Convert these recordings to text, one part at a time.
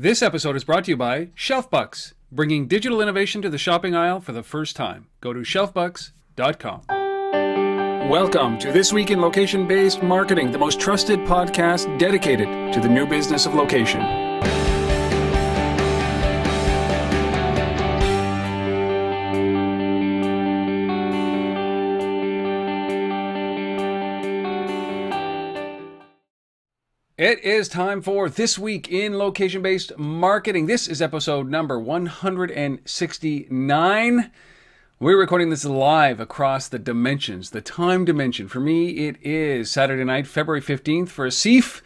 This episode is brought to you by ShelfBucks, bringing digital innovation to the shopping aisle for the first time. Go to shelfbucks.com. Welcome to This Week in Location Based Marketing, the most trusted podcast dedicated to the new business of location. It is time for This Week in Location Based Marketing. This is episode number 169. We're recording this live across the dimensions, the time dimension. For me, it is Saturday night, February 15th, for a Asif,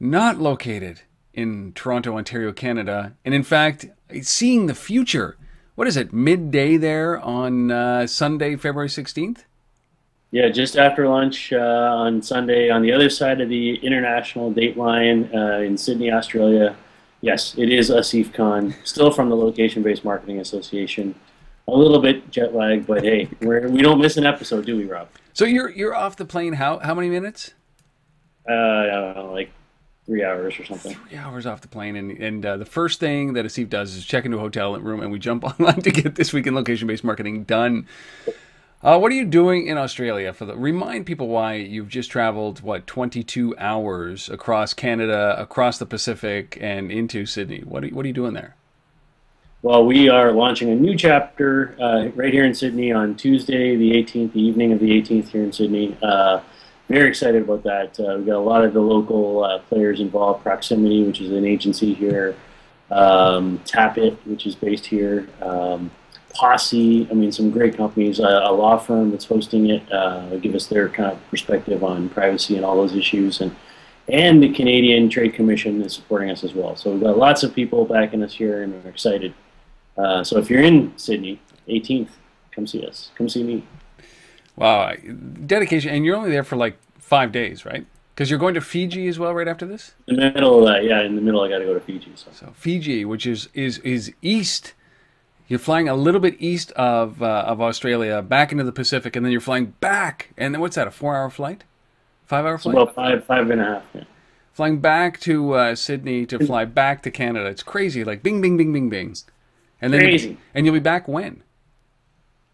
not located in Toronto, Ontario, Canada. And in fact, seeing the future. What is it, midday there on uh, Sunday, February 16th? Yeah, just after lunch uh, on Sunday on the other side of the international date line uh, in Sydney, Australia. Yes, it is Asif Khan, still from the Location Based Marketing Association. A little bit jet lag, but hey, we're, we don't miss an episode, do we, Rob? So you're you're off the plane. How how many minutes? Uh, I don't know, like three hours or something. Three hours off the plane, and and uh, the first thing that Asif does is check into a hotel room, and we jump online to get this week in location based marketing done. Uh, what are you doing in Australia? For the remind people why you've just traveled what 22 hours across Canada, across the Pacific, and into Sydney. What are, what are you doing there? Well, we are launching a new chapter uh, right here in Sydney on Tuesday, the 18th, the evening of the 18th here in Sydney. Uh, very excited about that. Uh, we've got a lot of the local uh, players involved. Proximity, which is an agency here. Um, Tapit, which is based here. Um, Posse, I mean, some great companies, uh, a law firm that's hosting it, uh, give us their kind of perspective on privacy and all those issues, and and the Canadian Trade Commission is supporting us as well. So we've got lots of people backing us here, and we're excited. Uh, so if you're in Sydney, 18th, come see us. Come see me. Wow, dedication, and you're only there for like five days, right? Because you're going to Fiji as well right after this. In the middle of that, yeah, in the middle, I got to go to Fiji. So. so Fiji, which is is is east you're flying a little bit east of uh, of Australia, back into the Pacific, and then you're flying back. And then what's that? A four-hour flight? Five-hour flight? Well, five five and a half. Yeah. Flying back to uh, Sydney to fly back to Canada. It's crazy. Like bing, bing, bing, bing, bing. And then crazy. And you'll be back when?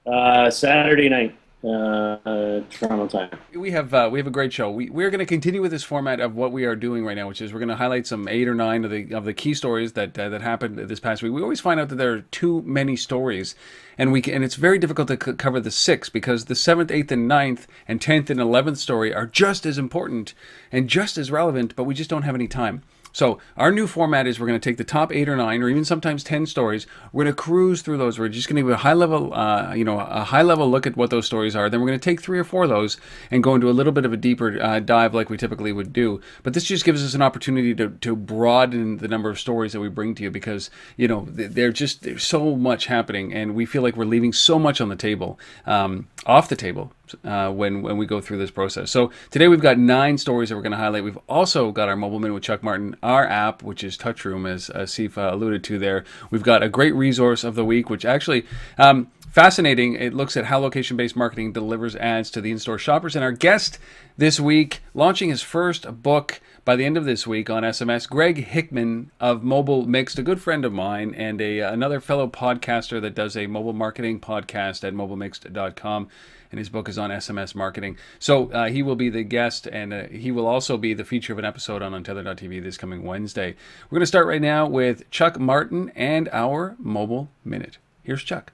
Uh, Saturday night uh, Toronto time. We have uh, we have a great show. We we're going to continue with this format of what we are doing right now, which is we're going to highlight some eight or nine of the of the key stories that uh, that happened this past week. We always find out that there are too many stories, and we can, and it's very difficult to c- cover the six because the seventh, eighth, and ninth, and tenth and eleventh story are just as important and just as relevant, but we just don't have any time. So our new format is we're going to take the top eight or nine, or even sometimes ten stories. We're going to cruise through those. We're just going to give a high level, uh, you know, a high level look at what those stories are. Then we're going to take three or four of those and go into a little bit of a deeper uh, dive, like we typically would do. But this just gives us an opportunity to, to broaden the number of stories that we bring to you because you know they're just there's so much happening, and we feel like we're leaving so much on the table, um, off the table uh, when when we go through this process. So today we've got nine stories that we're going to highlight. We've also got our mobile minute with Chuck Martin, our app, which is Touchroom, as uh, Sifa alluded to there. We've got a great resource of the week, which actually. Um, fascinating. It looks at how location based marketing delivers ads to the in store shoppers. And our guest this week, launching his first book by the end of this week on SMS, Greg Hickman of Mobile Mixed, a good friend of mine and a another fellow podcaster that does a mobile marketing podcast at mobilemixed.com and his book is on SMS marketing. So uh, he will be the guest, and uh, he will also be the feature of an episode on Untether.tv this coming Wednesday. We're going to start right now with Chuck Martin and our Mobile Minute. Here's Chuck.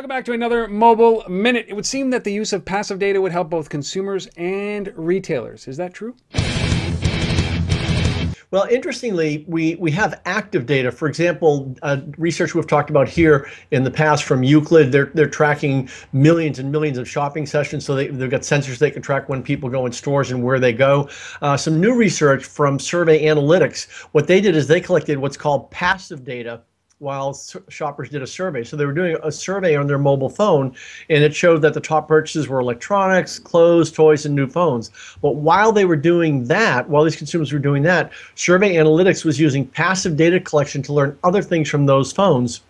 Welcome back to another Mobile Minute. It would seem that the use of passive data would help both consumers and retailers. Is that true? Well, interestingly, we, we have active data. For example, uh, research we've talked about here in the past from Euclid, they're, they're tracking millions and millions of shopping sessions. So they, they've got sensors they can track when people go in stores and where they go. Uh, some new research from Survey Analytics, what they did is they collected what's called passive data while shoppers did a survey. So they were doing a survey on their mobile phone, and it showed that the top purchases were electronics, clothes, toys, and new phones. But while they were doing that, while these consumers were doing that, Survey Analytics was using passive data collection to learn other things from those phones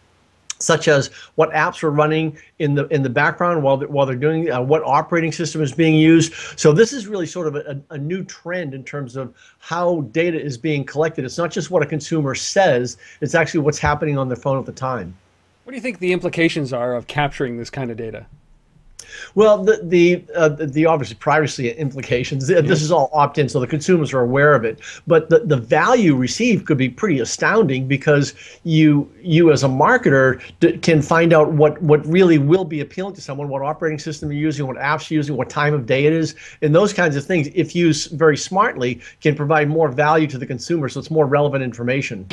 such as what apps are running in the in the background while they're, while they're doing uh, what operating system is being used. So this is really sort of a, a new trend in terms of how data is being collected. It's not just what a consumer says; it's actually what's happening on their phone at the time. What do you think the implications are of capturing this kind of data? Well, the the uh, the obviously privacy implications. This is all opt-in, so the consumers are aware of it. But the, the value received could be pretty astounding because you you as a marketer d- can find out what what really will be appealing to someone, what operating system you're using, what apps you're using, what time of day it is, and those kinds of things. If used very smartly, can provide more value to the consumer, so it's more relevant information.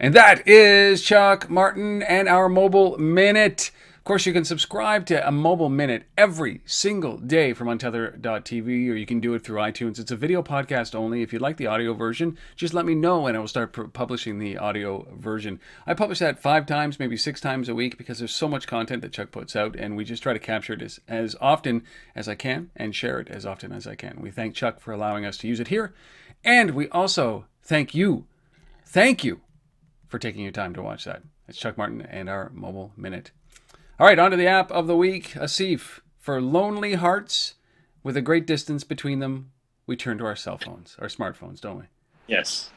And that is Chuck Martin and our mobile minute. Of course, you can subscribe to a mobile minute every single day from untether.tv, or you can do it through iTunes. It's a video podcast only. If you'd like the audio version, just let me know and I will start publishing the audio version. I publish that five times, maybe six times a week because there's so much content that Chuck puts out, and we just try to capture it as, as often as I can and share it as often as I can. We thank Chuck for allowing us to use it here, and we also thank you. Thank you for taking your time to watch that. It's Chuck Martin and our mobile minute. All right, on to the app of the week. Asif. For lonely hearts with a great distance between them, we turn to our cell phones, our smartphones, don't we? Yes.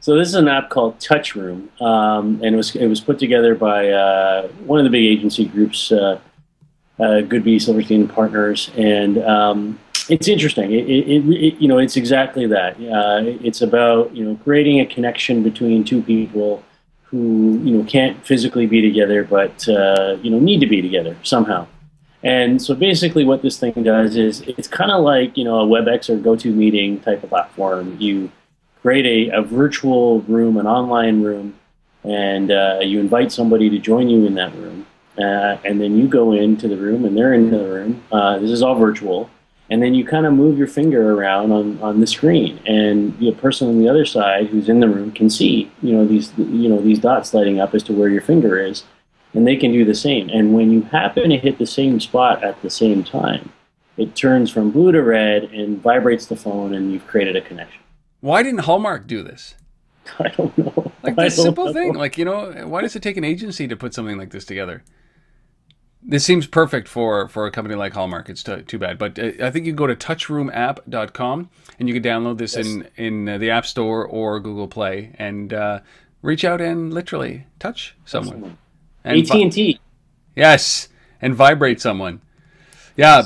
So this is an app called Touch Room, um, and it was it was put together by uh, one of the big agency groups, uh, uh, Goodby Silverstein Partners, and um, it's interesting. It, it, it, you know, it's exactly that. Uh, it's about you know creating a connection between two people who you know can't physically be together, but uh, you know need to be together somehow. And so basically, what this thing does is it's kind of like you know a WebEx or GoToMeeting type of platform. You create a, a virtual room, an online room, and uh, you invite somebody to join you in that room. Uh, and then you go into the room, and they're in the room. Uh, this is all virtual and then you kind of move your finger around on, on the screen. And the person on the other side who's in the room can see you know these you know these dots lighting up as to where your finger is. And they can do the same. And when you happen to hit the same spot at the same time it turns from blue to red and vibrates the phone and you've created a connection. Why didn't hallmark do this? I don't know. Like this simple know. thing. Like you know why does it take an agency to put something like this together this seems perfect for for a company like Hallmark. It's too, too bad, but uh, I think you can go to touchroomapp.com and you can download this yes. in in uh, the App Store or Google Play and uh, reach out and literally touch someone. AT and T. Yes, and vibrate someone. Yeah.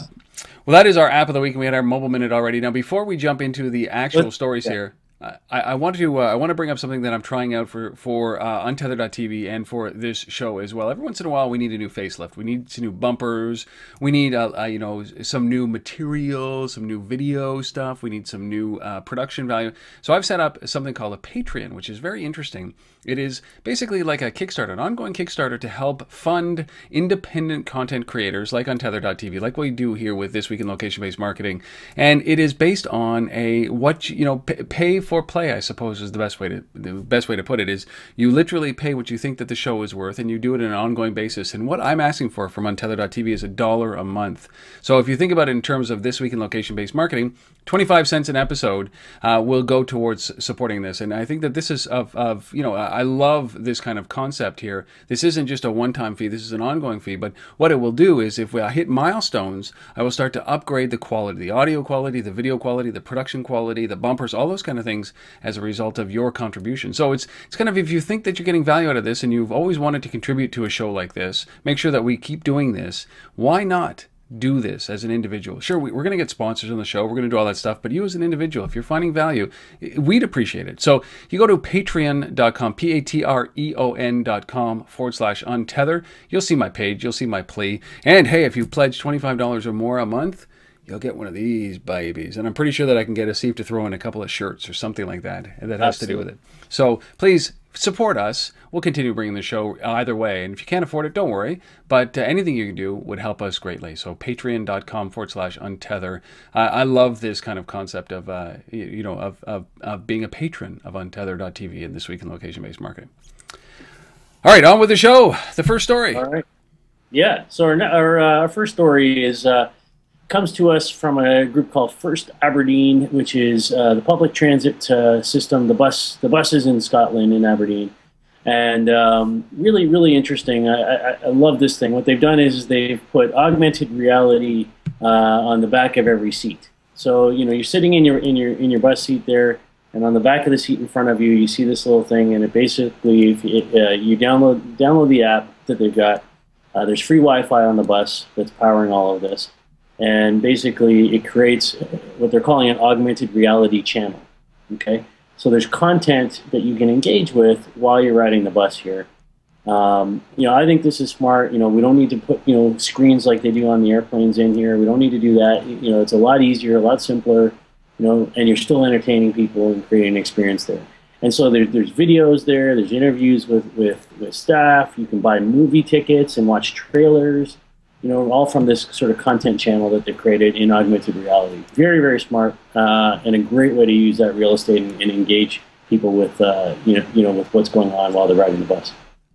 Well, that is our app of the week, and we had our mobile minute already. Now, before we jump into the actual stories yeah. here, I, I want to uh, I want to bring up something that I'm trying out for for uh, Untether.tv and for this show as well. Every once in a while, we need a new facelift. We need some new bumpers. We need uh, uh you know some new material, some new video stuff. We need some new uh, production value. So I've set up something called a Patreon, which is very interesting. It is basically like a Kickstarter, an ongoing Kickstarter to help fund independent content creators like Untether.tv, like we do here with This Week in Location-Based Marketing. And it is based on a what you know pay for play, I suppose, is the best way to the best way to put it. Is you literally pay what you think that the show is worth, and you do it on an ongoing basis. And what I'm asking for from Untether.tv is a dollar a month. So if you think about it in terms of This Week in Location-Based Marketing, 25 cents an episode uh, will go towards supporting this. And I think that this is of, of, you know, I love this kind of concept here. This isn't just a one time fee, this is an ongoing fee. But what it will do is if we hit milestones, I will start to upgrade the quality, the audio quality, the video quality, the production quality, the bumpers, all those kind of things as a result of your contribution. So it's, it's kind of if you think that you're getting value out of this and you've always wanted to contribute to a show like this, make sure that we keep doing this. Why not? Do this as an individual. Sure, we, are going to get sponsors on the show. We're going to do all that stuff. But you as an individual, if you're finding value, we'd appreciate it. So you go to patreon.com, P A T R E O N.com forward slash untether. You'll see my page. You'll see my plea. And hey, if you pledge $25 or more a month, you'll get one of these babies. And I'm pretty sure that I can get Asif to throw in a couple of shirts or something like that that has Absolutely. to do with it. So please support us. We'll continue bringing the show either way. And if you can't afford it, don't worry. But uh, anything you can do would help us greatly. So patreon.com forward slash untether. I love this kind of concept of, uh, you know, of, of, of being a patron of untether.tv in this week in location-based marketing. All right, on with the show. The first story. All right. Yeah. So our, our, uh, our first story is uh, comes to us from a group called First Aberdeen, which is uh, the public transit uh, system, the bus, the buses in Scotland in Aberdeen. and um, really, really interesting. I, I, I, love this thing. What they've done is they've put augmented reality uh, on the back of every seat. So you know you're sitting in your in your in your bus seat there, and on the back of the seat in front of you, you see this little thing, and it basically it, uh, you download download the app that they've got. Uh, there's free Wi-Fi on the bus that's powering all of this, and basically it creates what they're calling an augmented reality channel. Okay, so there's content that you can engage with while you're riding the bus here. Um, you know, I think this is smart. You know, we don't need to put you know screens like they do on the airplanes in here. We don't need to do that. You know, it's a lot easier, a lot simpler. You know, and you're still entertaining people and creating an experience there. And so there, there's videos there. There's interviews with, with with staff. You can buy movie tickets and watch trailers you know, all from this sort of content channel that they've created in augmented reality. Very, very smart, uh, and a great way to use that real estate and, and engage people with, uh, you know, you know, with what's going on while they're riding the bus.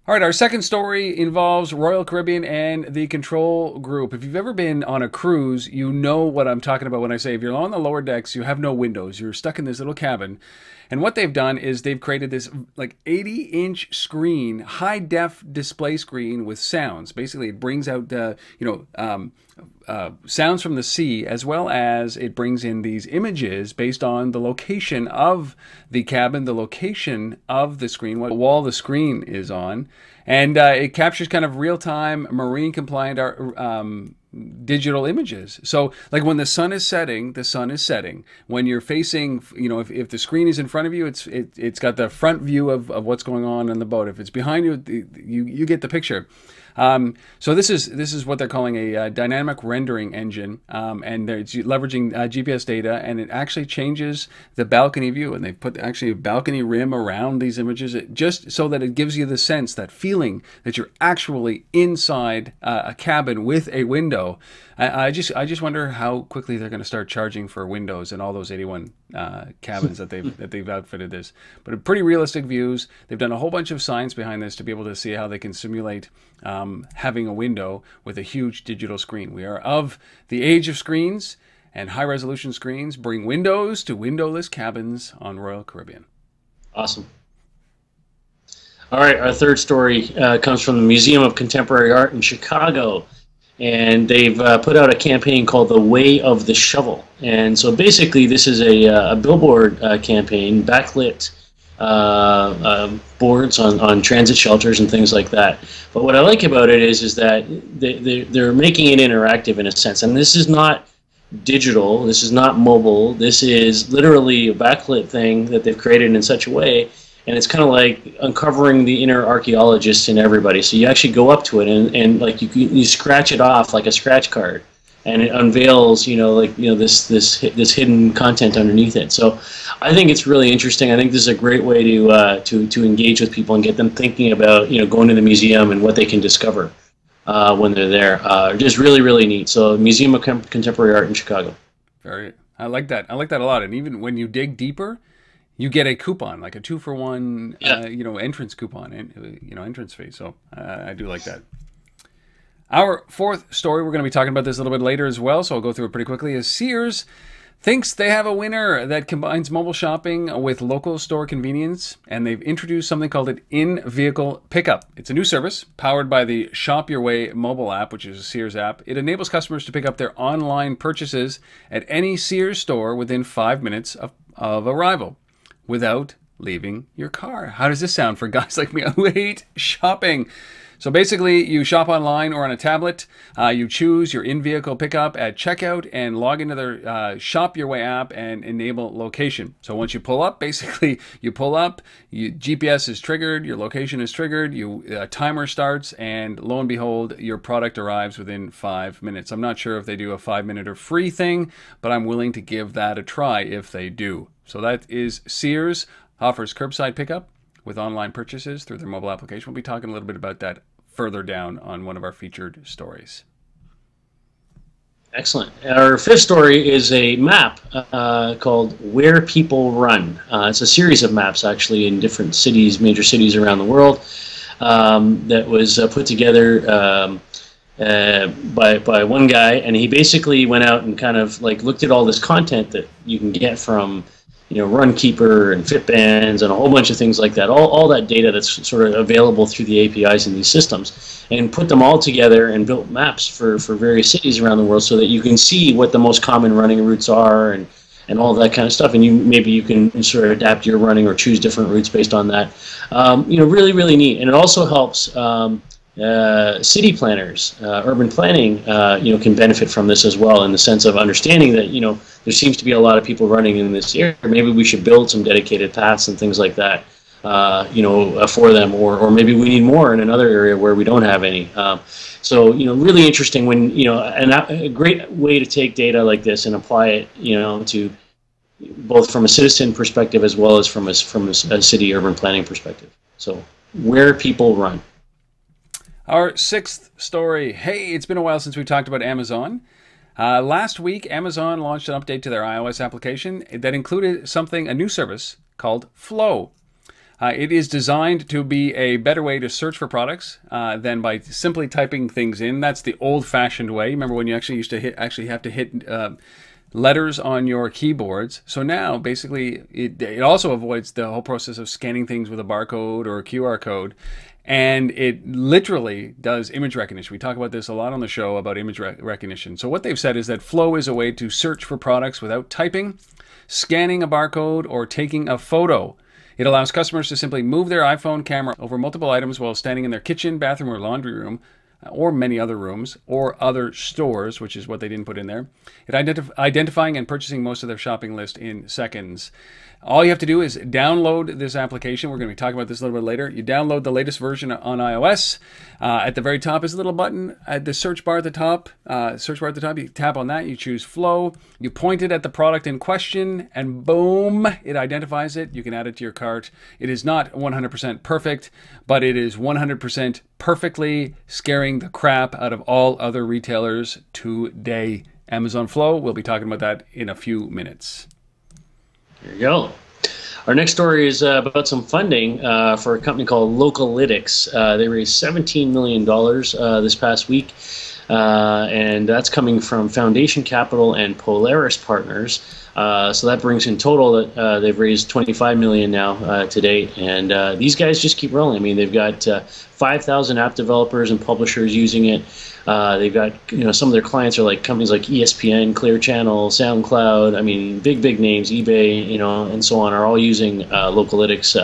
All right, our second story involves Royal Caribbean and the Control Group. If you've ever been on a cruise, you know what I'm talking about when I say if you're on the lower decks, you have no windows, you're stuck in this little cabin. And what they've done is they've created this like 80 inch screen, high def display screen with sounds. Basically, it brings out, uh, you know, um, uh, sounds from the sea as well as it brings in these images based on the location of the cabin, the location of the screen, what wall the screen is on. And uh, it captures kind of real time, marine compliant um, digital images. So, like when the sun is setting, the sun is setting. When you're facing, you know, if, if the screen is in front of you, it's it, it's got the front view of, of what's going on in the boat. If it's behind you, you you get the picture. Um, so this is this is what they're calling a uh, dynamic rendering engine, um, and they're leveraging uh, GPS data, and it actually changes the balcony view, and they've put actually a balcony rim around these images, just so that it gives you the sense, that feeling that you're actually inside uh, a cabin with a window. I, I, just I just wonder how quickly they're going to start charging for windows and all those 81 uh, cabins that they've that they've outfitted this. But pretty realistic views. They've done a whole bunch of science behind this to be able to see how they can simulate um, having a window with a huge digital screen. We are of the age of screens, and high resolution screens bring windows to windowless cabins on Royal Caribbean. Awesome. All right, our third story uh, comes from the Museum of Contemporary Art in Chicago and they've uh, put out a campaign called the Way of the Shovel. And so basically, this is a, uh, a billboard uh, campaign, backlit uh, um, boards on, on transit shelters and things like that. But what I like about it is is that they, they're making it interactive in a sense, and this is not digital. This is not mobile. This is literally a backlit thing that they've created in such a way and it's kind of like uncovering the inner archaeologist in everybody. So you actually go up to it and, and like you you scratch it off like a scratch card, and it unveils you know like you know this this this hidden content underneath it. So I think it's really interesting. I think this is a great way to uh, to to engage with people and get them thinking about you know going to the museum and what they can discover uh, when they're there. Uh, just really really neat. So Museum of Contemporary Art in Chicago. Very. I like that. I like that a lot. And even when you dig deeper, you get a coupon, like a two for one, yeah. uh, you know, entrance coupon, and you know, entrance fee. So uh, I do like that. Our fourth story, we're going to be talking about this a little bit later as well, so I'll go through it pretty quickly. Is Sears thinks they have a winner that combines mobile shopping with local store convenience, and they've introduced something called an in-vehicle pickup. It's a new service powered by the Shop Your Way mobile app, which is a Sears app. It enables customers to pick up their online purchases at any Sears store within five minutes of, of arrival without leaving your car. How does this sound for guys like me who hate shopping? So basically, you shop online or on a tablet. Uh, you choose your in-vehicle pickup at checkout and log into the uh, Shop Your Way app and enable location. So once you pull up, basically you pull up, you, GPS is triggered, your location is triggered, you uh, timer starts, and lo and behold, your product arrives within five minutes. I'm not sure if they do a five-minute or free thing, but I'm willing to give that a try if they do. So that is Sears offers curbside pickup with online purchases through their mobile application. We'll be talking a little bit about that further down on one of our featured stories. Excellent. Our fifth story is a map uh, called Where People Run. Uh, it's a series of maps, actually, in different cities, major cities around the world, um, that was uh, put together um, uh, by by one guy, and he basically went out and kind of like looked at all this content that you can get from you know, Runkeeper and Fitbands and a whole bunch of things like that. All, all that data that's sort of available through the APIs in these systems, and put them all together and built maps for, for various cities around the world so that you can see what the most common running routes are and and all that kind of stuff. And you maybe you can sort of adapt your running or choose different routes based on that. Um, you know, really really neat, and it also helps. Um, uh, city planners, uh, urban planning, uh, you know, can benefit from this as well in the sense of understanding that you know there seems to be a lot of people running in this area. Maybe we should build some dedicated paths and things like that, uh, you know, uh, for them, or or maybe we need more in another area where we don't have any. Um, so you know, really interesting when you know, and a great way to take data like this and apply it, you know, to both from a citizen perspective as well as from a from a city urban planning perspective. So where people run. Our sixth story. Hey, it's been a while since we talked about Amazon. Uh, last week, Amazon launched an update to their iOS application that included something, a new service called Flow. Uh, it is designed to be a better way to search for products uh, than by simply typing things in. That's the old-fashioned way. Remember when you actually used to hit, actually have to hit uh, letters on your keyboards. So now, basically, it, it also avoids the whole process of scanning things with a barcode or a QR code and it literally does image recognition. We talk about this a lot on the show about image rec- recognition. So what they've said is that Flow is a way to search for products without typing, scanning a barcode, or taking a photo. It allows customers to simply move their iPhone camera over multiple items while standing in their kitchen, bathroom, or laundry room, uh, or many other rooms, or other stores, which is what they didn't put in there. It identif- identifying and purchasing most of their shopping list in seconds. All you have to do is download this application. We're going to be talking about this a little bit later. You download the latest version on iOS. Uh, at the very top is a little button at the search bar at the top. Uh, search bar at the top. You tap on that. You choose Flow. You point it at the product in question, and boom, it identifies it. You can add it to your cart. It is not 100% perfect, but it is 100% perfectly scaring the crap out of all other retailers today. Amazon Flow. We'll be talking about that in a few minutes. There you go. Our next story is uh, about some funding uh, for a company called Localytics. Uh, they raised $17 million uh, this past week, uh, and that's coming from Foundation Capital and Polaris Partners. Uh, so that brings in total that they've raised 25 million now to date, and these guys just keep rolling. I mean, they've got uh, 5,000 app developers and publishers using it. Uh, they've got you know some of their clients are like companies like ESPN, Clear Channel, SoundCloud. I mean, big big names, eBay, you know, and so on are all using Localytics.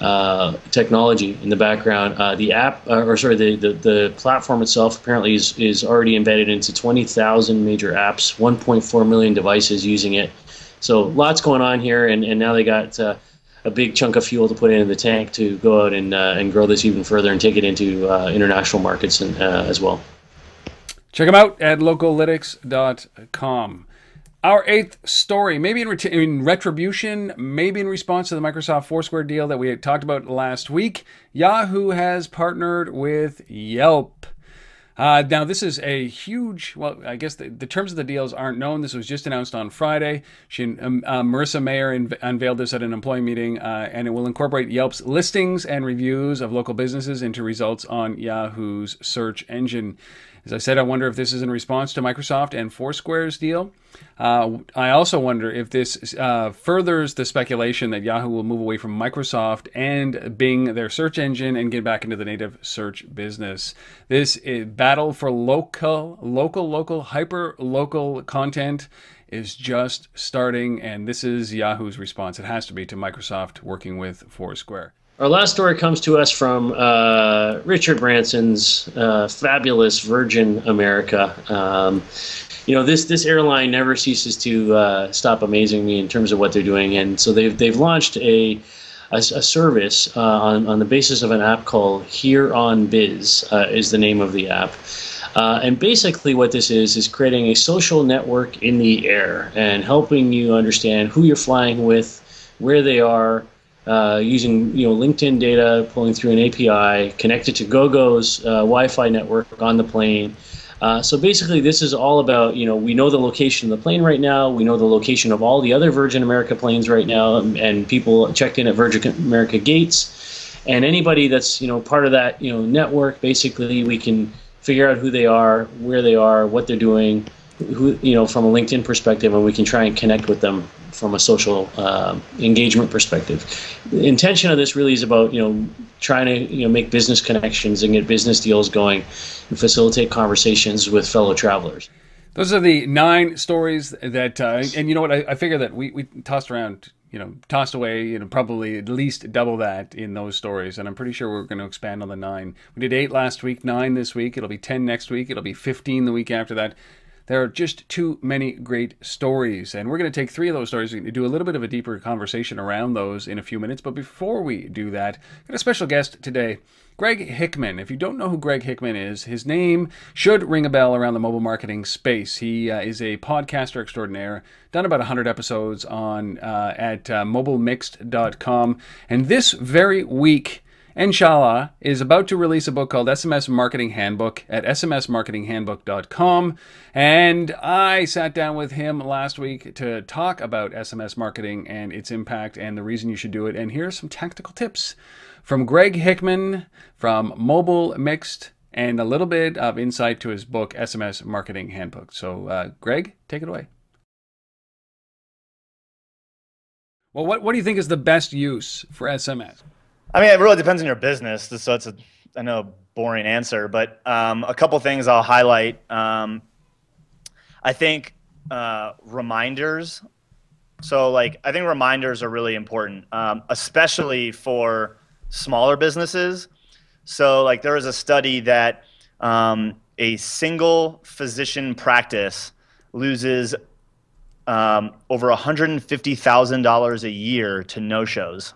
Uh, technology in the background. Uh, the app, uh, or sorry, the, the, the, platform itself apparently is, is already embedded into 20,000 major apps, 1.4 million devices using it. So lots going on here, and, and now they got uh, a big chunk of fuel to put into the tank to go out and, uh, and grow this even further and take it into international markets and, as well. Check them out at localytics.com. Our eighth story, maybe in, ret- in, retribution, maybe in response to the Microsoft Foursquare deal that we had talked about last week, Yahoo has partnered with Yelp. Uh, now, this is a huge, well, I guess the, the, terms of the deals aren't known. This was just announced on Friday. She, um, uh, Marissa Mayer inv- unveiled this at an employee meeting, uh, and it will incorporate Yelp's listings and reviews of local businesses into results on Yahoo's search engine. As I said, I wonder if this is in response to Microsoft and Foursquare's deal. Uh, I also wonder if this uh, furthers the speculation that Yahoo will move away from Microsoft and Bing, their search engine, and get back into the native search business. This battle for local, local, local, hyper local content is just starting, and this is Yahoo's response. It has to be to Microsoft working with Foursquare. Our last story comes to us from uh, Richard Branson's uh, fabulous Virgin America. Um, you know this this airline never ceases to uh, stop amazing me in terms of what they're doing, and so they've they've launched a a, a service uh, on on the basis of an app called Here on Biz uh, is the name of the app. Uh, and basically, what this is is creating a social network in the air and helping you understand who you're flying with, where they are, uh, using you know LinkedIn data, pulling through an API, connected to GoGo's uh, Wi-Fi network on the plane. Uh, so basically, this is all about you know we know the location of the plane right now. We know the location of all the other Virgin America planes right now, and, and people checked in at Virgin America gates. And anybody that's you know part of that you know network, basically, we can figure out who they are, where they are, what they're doing, who you know from a LinkedIn perspective, and we can try and connect with them from a social uh, engagement perspective. The intention of this really is about you know trying to you know make business connections and get business deals going and facilitate conversations with fellow travelers. Those are the nine stories that, uh, and you know what? I, I figure that we, we tossed around, you know, tossed away, you know, probably at least double that in those stories. And I'm pretty sure we're going to expand on the nine. We did eight last week, nine this week. It'll be 10 next week. It'll be 15 the week after that. There are just too many great stories. And we're going to take three of those stories and do a little bit of a deeper conversation around those in a few minutes. But before we do that, got a special guest today. Greg Hickman. If you don't know who Greg Hickman is, his name should ring a bell around the mobile marketing space. He uh, is a podcaster extraordinaire, done about 100 episodes on uh, at uh, mobilemixed.com. And this very week, Inshallah is about to release a book called SMS Marketing Handbook at smsmarketinghandbook.com. And I sat down with him last week to talk about SMS marketing and its impact and the reason you should do it. And here are some tactical tips from Greg Hickman from Mobile Mixed and a little bit of insight to his book, SMS Marketing Handbook. So, uh, Greg, take it away. Well, what, what do you think is the best use for SMS? I mean, it really depends on your business. So it's a, I know, boring answer, but um, a couple things I'll highlight. Um, I think uh, reminders. So, like, I think reminders are really important, um, especially for smaller businesses. So, like, there was a study that um, a single physician practice loses um, over $150,000 a year to no shows.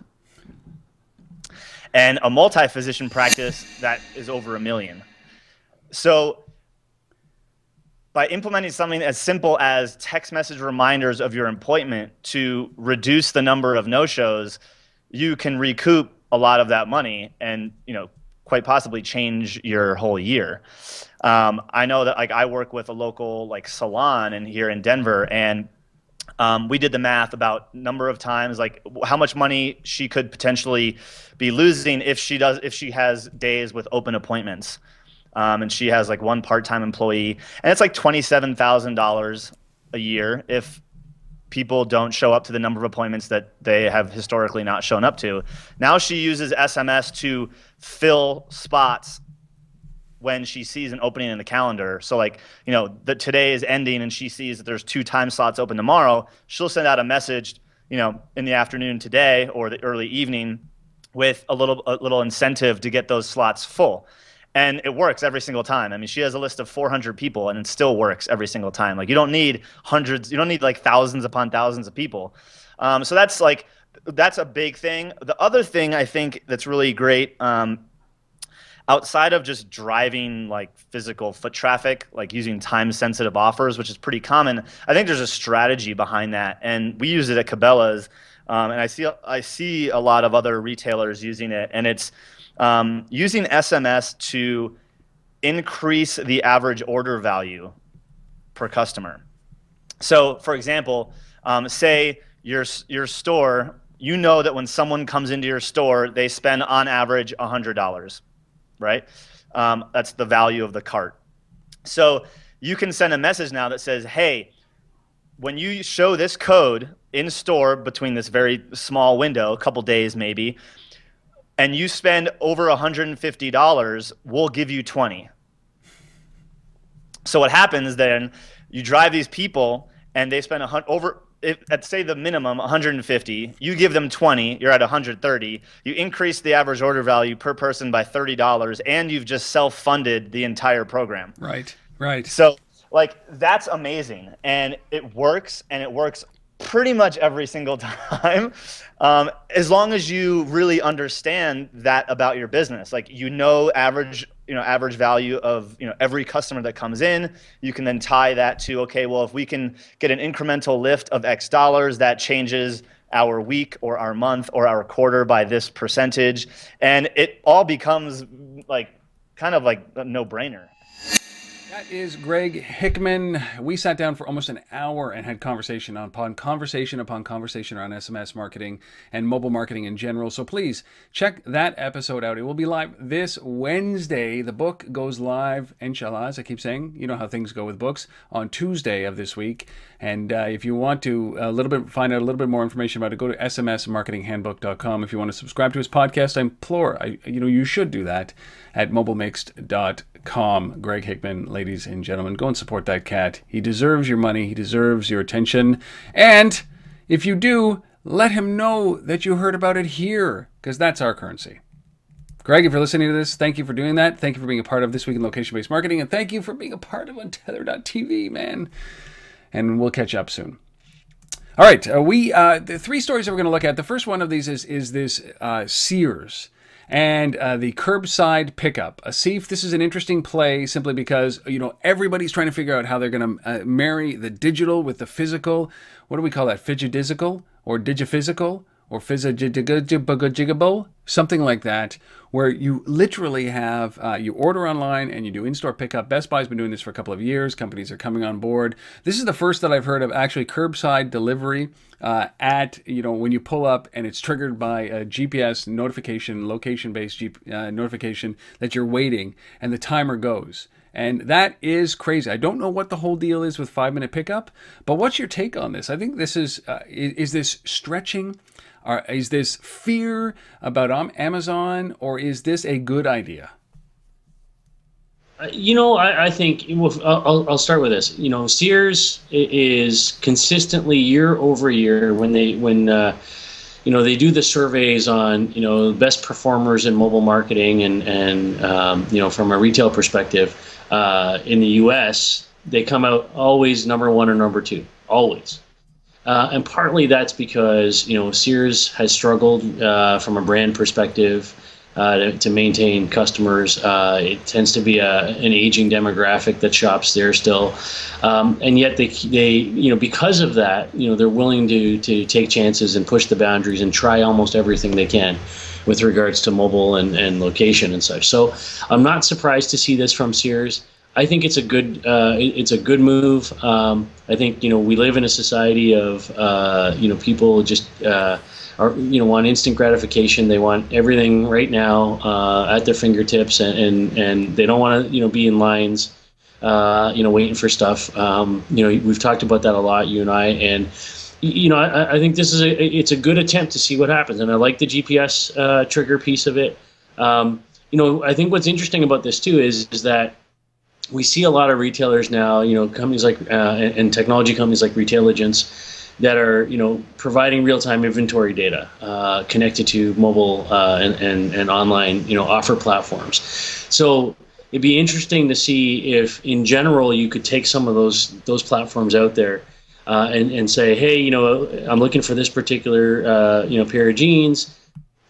And a multi physician practice that is over a million. So, by implementing something as simple as text message reminders of your appointment to reduce the number of no shows, you can recoup a lot of that money and you know quite possibly change your whole year. Um, I know that like I work with a local like salon in here in Denver, and um, we did the math about number of times like how much money she could potentially be losing if she does if she has days with open appointments. Um, and she has like one part-time employee, and it's like twenty-seven thousand dollars a year if people don't show up to the number of appointments that they have historically not shown up to. Now she uses SMS to fill spots when she sees an opening in the calendar. So like, you know, that today is ending and she sees that there's two time slots open tomorrow, she'll send out a message, you know, in the afternoon today or the early evening with a little a little incentive to get those slots full and it works every single time. I mean, she has a list of 400 people, and it still works every single time. Like you don't need hundreds, you don't need like thousands upon thousands of people. Um, so that's like that's a big thing. The other thing I think that's really great. Um, outside of just driving like physical foot traffic like using time sensitive offers which is pretty common i think there's a strategy behind that and we use it at cabela's um, and i see i see a lot of other retailers using it and it's um, using SMS to increase the average order value per customer. So, for example, um, say your your store, you know that when someone comes into your store, they spend on average $100, right? Um, that's the value of the cart. So you can send a message now that says, "Hey, when you show this code in store between this very small window, a couple days maybe, and you spend over $150, we'll give you 20. So what happens then, you drive these people and they spend a over if, at say the minimum 150 you give them 20 you're at 130 you increase the average order value per person by $30 and you've just self-funded the entire program. Right right. So like that's amazing and it works and it works pretty much every single time um, as long as you really understand that about your business. Like you know average you know average value of you know every customer that comes in you can then tie that to okay well if we can get an incremental lift of x dollars that changes our week or our month or our quarter by this percentage. And it all becomes like kind of like a no brainer That is Greg Hickman. We sat down for almost an hour and had conversation upon conversation upon conversation around SMS marketing and mobile marketing in general. So please check that episode out. It will be live this Wednesday. The book goes live, inshallah, as I keep saying. You know how things go with books on Tuesday of this week. And uh, if you want to a little bit find out a little bit more information about it, go to smsmarketinghandbook.com. If you want to subscribe to his podcast, I implore, I, you know, you should do that at mobilemixed.com. Greg Hickman, ladies and gentlemen, go and support that cat. He deserves your money, he deserves your attention. And if you do, let him know that you heard about it here, because that's our currency. Greg, if you're listening to this, thank you for doing that. Thank you for being a part of This Week in Location Based Marketing, and thank you for being a part of Untether.tv, man. And we'll catch up soon. All right, uh, we uh, the three stories that we're going to look at. The first one of these is is this uh, Sears and uh, the curbside pickup. A Asif, this is an interesting play simply because you know everybody's trying to figure out how they're going to uh, marry the digital with the physical. What do we call that? Fidgetizical or digiphysical? Or Fizzajigable, something like that, where you literally have uh, you order online and you do in-store pickup. Best Buy's been doing this for a couple of years. Companies are coming on board. This is the first that I've heard of actually curbside delivery uh, at you know when you pull up and it's triggered by a GPS notification, location-based G- uh, notification that you're waiting, and the timer goes. And that is crazy. I don't know what the whole deal is with five minute pickup, but what's your take on this? I think this is uh, is, is this stretching are, is this fear about Amazon, or is this a good idea? Uh, you know, I, I think I'll, I'll start with this. You know, Sears is consistently year over year when they when uh, you know they do the surveys on you know best performers in mobile marketing and and um, you know from a retail perspective uh, in the U.S. they come out always number one or number two always. Uh, and partly that's because you know Sears has struggled uh, from a brand perspective uh, to, to, maintain customers. Uh, it tends to be a, an aging demographic that shops there still, um, and yet they they you know because of that you know they're willing to to take chances and push the boundaries and try almost everything they can with regards to mobile and, and location and such. So I'm not surprised to see this from Sears. I think it's a good uh, it's a good move. Um, I think you know we live in a society of uh, you know people just uh, are you know want instant gratification. They want everything right now uh, at their fingertips, and and, and they don't want to you know be in lines. Uh, you know, waiting for stuff. Um, you know, we've talked about that a lot, you and I, and you know, I, I, think this is a it's a good attempt to see what happens, and I like the GPS uh, trigger piece of it. Um, you know, I think what's interesting about this too is is that we see a lot of retailers now, you know, companies like uh, and, technology companies like Retailigence that are, you know, providing real-time inventory data uh, connected to mobile uh, and, and, and online, you know, offer platforms. So it'd be interesting to see if, in general, you could take some of those those platforms out there uh, and and say, hey, you know, I'm looking for this particular, uh, you know, pair of jeans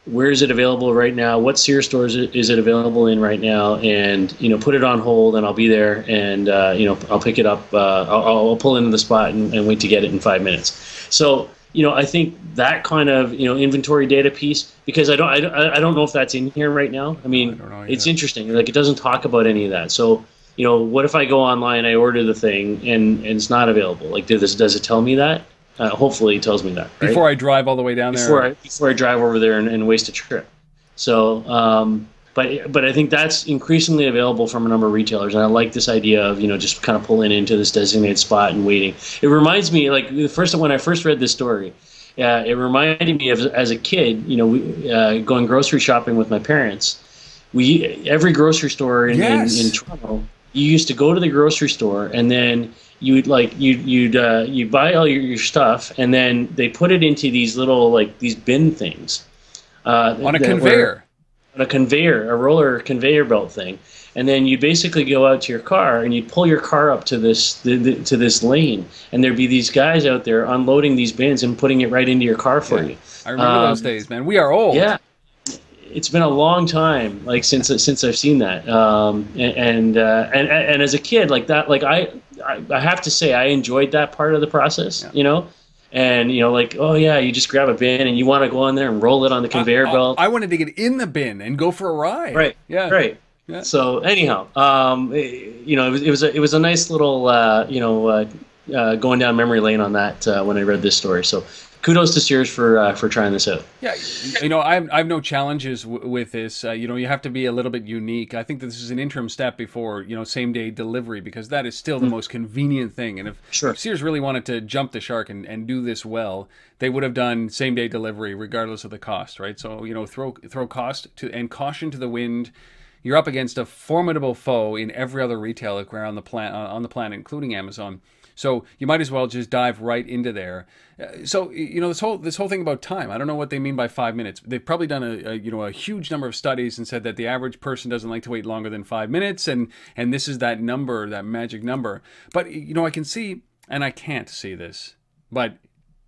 where is it available right now? What Sears stores is it available in right now? And you know, put it on hold, and I'll be there, and uh, you know, I'll pick it up. Uh, I'll, I'll, pull into the spot and, and, wait to get it in five minutes. So you know, I think that kind of you know inventory data piece because I don't I, I don't know if that's in here right now. I mean, I it's interesting. Like it doesn't talk about any of that. So you know, what if I go online, I order the thing, and, and it's not available? Like, does does it tell me that? Uh, hopefully, he tells me that right? before I drive all the way down there. Before I, before I drive over there and, and waste a trip. So, um, but but I think that's increasingly available from a number of retailers, and I like this idea of you know just kind of pulling into this designated spot and waiting. It reminds me like the first when I first read this story. Yeah, it reminded me of as a kid, you know, we, uh, going grocery shopping with my parents. We every grocery store in, yes. in, in Toronto, you used to go to the grocery store and then you'd like you'd you'd uh, you buy all your, your stuff and then they put it into these little like these bin things uh, on a conveyor. On a conveyor a roller conveyor belt thing. And then you basically go out to your car and you'd pull your car up to this the, the, to this lane and there'd be these guys out there unloading these bins and putting it right into your car for yeah. you. I remember um, those days man. We are old. yeah. It's been a long time like since since I've seen that. Um, and and, uh, and and as a kid like that like I I, I have to say I enjoyed that part of the process. Yeah. You know, and you know, like, oh yeah, you just grab a bin and you want to go on there and roll it on the conveyor I, belt. I wanted to get in the bin and go for a ride. Right. Yeah. Right. Yeah. So anyhow, um, eh, you know, it was, it was a it was a nice little uh, you know uh, uh, going down memory lane on that uh, when I read this story. So kudos to Sears for uh, for trying this out. Yeah, you know, I have, I have no challenges w- with this. Uh, you know, you have to be a little bit unique. I think that this is an interim step before you know same day delivery because that is still the most convenient thing. And if, Sure. if Sears really wanted to jump the shark and, and do this well, they would have done same day delivery regardless of the cost, right? So you know, throw throw cost to and caution to the wind. You're up against a formidable foe in every other retailer around the plan on the planet, including Amazon. So you might as well just dive right into there. Uh, so you know this whole this whole thing about time. I don't know what they mean by five minutes. They've probably done a, a you know a huge number of studies and said that the average person doesn't like to wait longer than five minutes, and and this is that number, that magic number. But you know I can see and I can't see this, but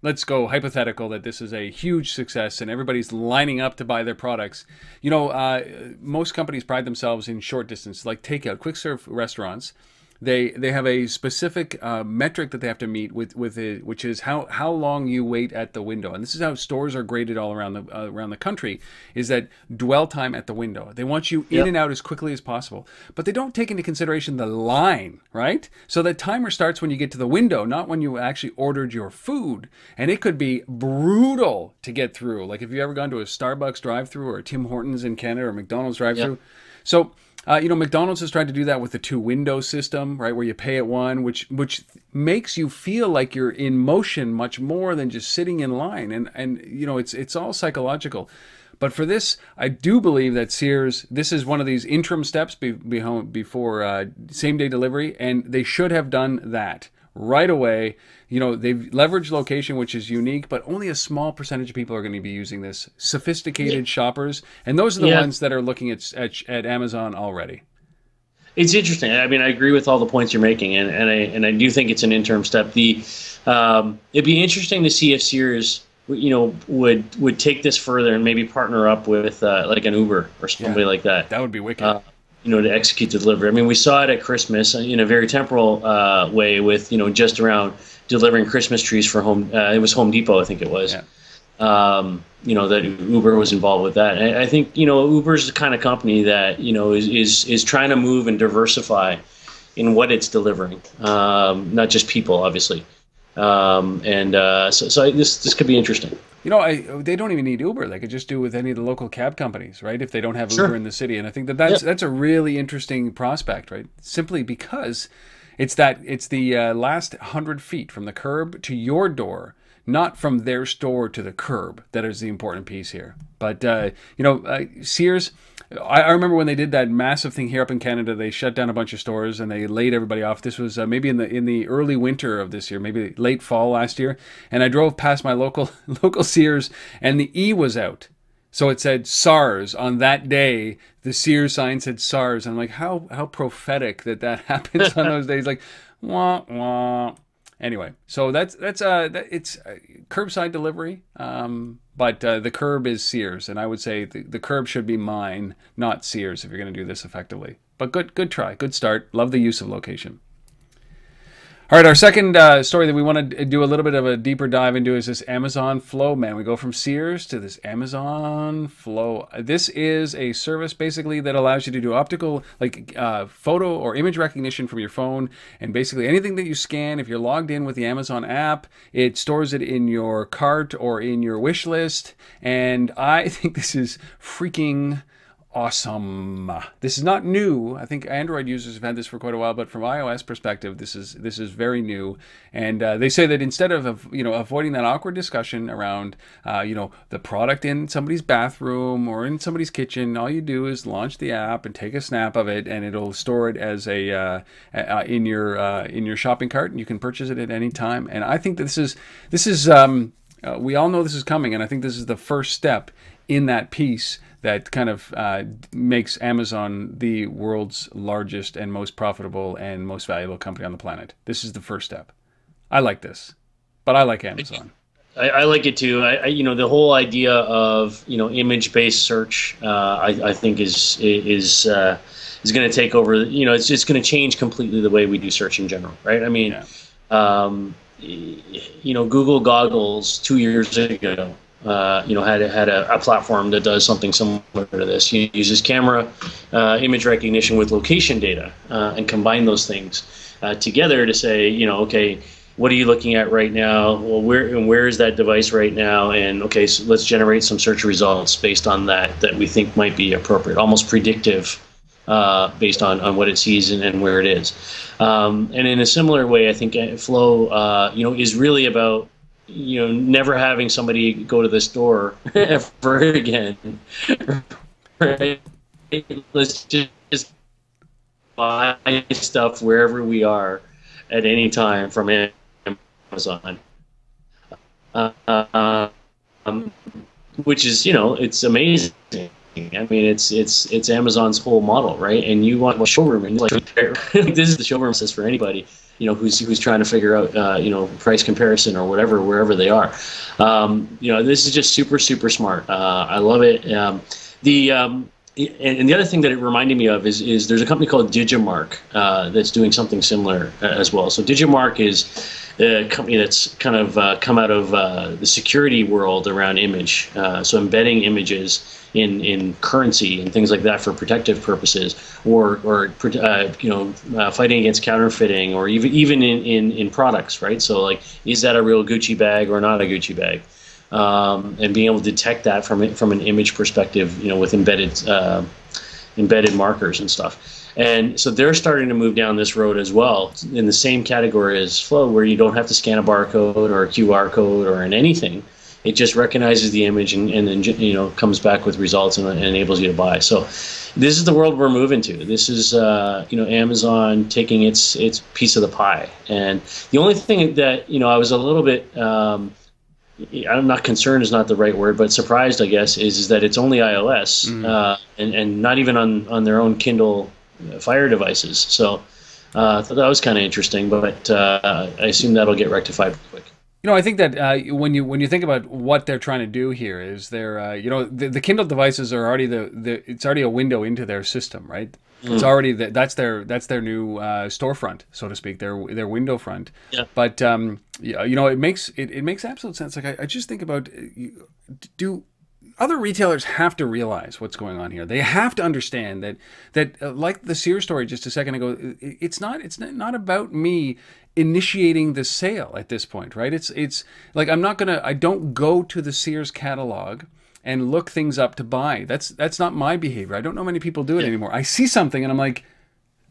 let's go hypothetical that this is a huge success and everybody's lining up to buy their products. You know, uh, most companies pride themselves in short distance, like takeout, quick serve restaurants. They they have a specific uh, metric that they have to meet with with it, which is how how long you wait at the window. And this is how stores are graded all around the uh, around the country. Is that dwell time at the window? They want you in Yep. and out as quickly as possible, but they don't take into consideration the line, right? So the timer starts when you get to the window, not when you actually ordered your food, and it could be brutal to get through. Like if you ever gone to a Starbucks drive-through or a Tim Hortons in Canada or McDonald's drive-through. So uh, you know, McDonald's has tried to do that with the two window system, right, where you pay at one, which which makes you feel like you're in motion much more than just sitting in line, and and you know, it's it's all psychological. But for this, I do believe that Sears, this is one of these interim steps be, be, before uh, same day delivery, and they should have done that right away. You know, they've leveraged location, which is unique, but only a small percentage of people are going to be using this. Sophisticated shoppers, and those are the Yeah. ones that are looking at, at at Amazon already. It's interesting. I mean, I agree with all the points you're making, and, and I and I do think it's an interim step. The um, it'd be interesting to see if Sears, you know, would would take this further and maybe partner up with uh, like an Uber or somebody like that. That would be wicked. Uh, you know, to execute the delivery. I mean, we saw it at Christmas in a very temporal uh, way with you know just around delivering Christmas trees for home. Uh, it was Home Depot, I think it was. Yeah. Um, you know that Uber was involved with that. And I think you know Uber's the kind of company that you know is is, is trying to move and diversify in what it's delivering, um, not just people, obviously. Um, and uh, so, so this this could be interesting. You know, I, they don't even need Uber. They could just do with any of the local cab companies, right? If they don't have Sure. Uber in the city, and I think that that's that's a really interesting prospect, right? Simply because it's that it's the uh, last hundred feet from the curb to your door, not from their store to the curb. That is the important piece here. But uh, you know, uh, Sears. I, I remember when they did that massive thing here up in Canada. They shut down a bunch of stores and they laid everybody off. This was uh, maybe in the in the early winter of this year, maybe late fall last year. And I drove past my local local Sears, and the E was out. So it said SARS on that day. The Sears sign said SARS. And I'm like, how how prophetic that that happens on those days. Like, wah wah. Anyway, so that's that's uh that, it's uh, curbside delivery. Um, but uh, the curb is Sears, and I would say the, the curb should be mine, not Sears, if you're going to do this effectively. But good good try, good start. Love the use of location. All right, our second uh, story that we want to do a little bit of a deeper dive into is this Amazon Flow. Man, we go from Sears to this Amazon Flow. This is a service basically that allows you to do optical, like uh, photo or image recognition from your phone, and basically anything that you scan. If you're logged in with the Amazon app, it stores it in your cart or in your wish list. And I think this is freaking awesome. This is not new. I think Android users have had this for quite a while, but from iOS perspective, this is this is very new. And uh, they say that instead of, you know avoiding that awkward discussion around uh, you know the product in somebody's bathroom or in somebody's kitchen, all you do is launch the app and take a snap of it, and it'll store it as a uh, uh, in your uh, in your shopping cart, and you can purchase it at any time. And I think that this is this is um, uh, we all know this is coming, and I think this is the first step in that piece that kind of uh, makes Amazon the world's largest and most profitable and most valuable company on the planet. This is the first step. I like this, but I like Amazon. I, I like it too. I, I, you know, the whole idea of you know image-based search, uh, I, I think is is uh, is going to take over. You know, it's just going to change completely the way we do search in general, right? I mean, Yeah. um, you know, Google goggles two years ago uh, you know, had had a, a, platform that does something similar to this. It uses camera uh, image recognition with location data uh, and combine those things uh, together to say, you know, okay, what are you looking at right now? Well, where and where is that device right now? And okay, so let's generate some search results based on that that we think might be appropriate, almost predictive. Uh, based on, on what it sees and, and where it is, um, and in a similar way, I think Flow, uh, you know, is really about you know, never having somebody go to the store ever again. right? Let's just, just buy stuff wherever we are at any time from Amazon. Uh, um, which is, you know, it's amazing. I mean, it's it's it's Amazon's whole model, right? And you want a showroom, and like this is the showroom says for anybody you know who's who's trying to figure out uh, you know price comparison or whatever wherever they are. Um, you know this is just super super smart. Uh, I love it. Um, the um, and, the other thing that it reminded me of is is there's a company called Digimarc uh, that's doing something similar uh, as well. So Digimarc is a company that's kind of uh, come out of uh, the security world around image. so embedding images in, in currency and things like that for protective purposes, or or uh, you know uh, fighting against counterfeiting, or even even in, in, in products, right? So like, is that a real Gucci bag or not a Gucci bag? Um, and being able to detect that from from an image perspective, you know, with embedded uh, embedded markers and stuff. And so they're starting to move down this road as well, in the same category as Flow, where you don't have to scan a barcode or a QR code or in anything it just recognizes the image and, and then you know comes back with results and, and, enables you to buy. So this is the world we're moving to. This is uh, you know Amazon taking its its piece of the pie. And the only thing that you know I was a little bit um, I'm not concerned is not the right word, but surprised I guess is, is that it's only iOS mm. uh, and and not even on on their own Kindle Fire devices. So. Uh, that was kind of interesting, but uh, I assume that'll get rectified quick. Know, I think that uh, when you when you think about what they're trying to do here is they're uh, you know the, the, Kindle devices are already the, the it's already a window into their system, right? Mm. It's already the, that's their that's their new uh, storefront, so to speak, their their window front. Yeah. But um, you know, it makes it, it makes absolute sense. Like I, I just think about uh, do other retailers have to realize what's going on here. They have to understand that that uh, like the Sears story just a second ago, it's not it's not about me initiating the sale at this point, right? It's it's like I'm not gonna I don't go to the Sears catalog and look things up to buy. That's that's not my behavior. I don't know many people do it yeah. anymore. I see something and I'm like,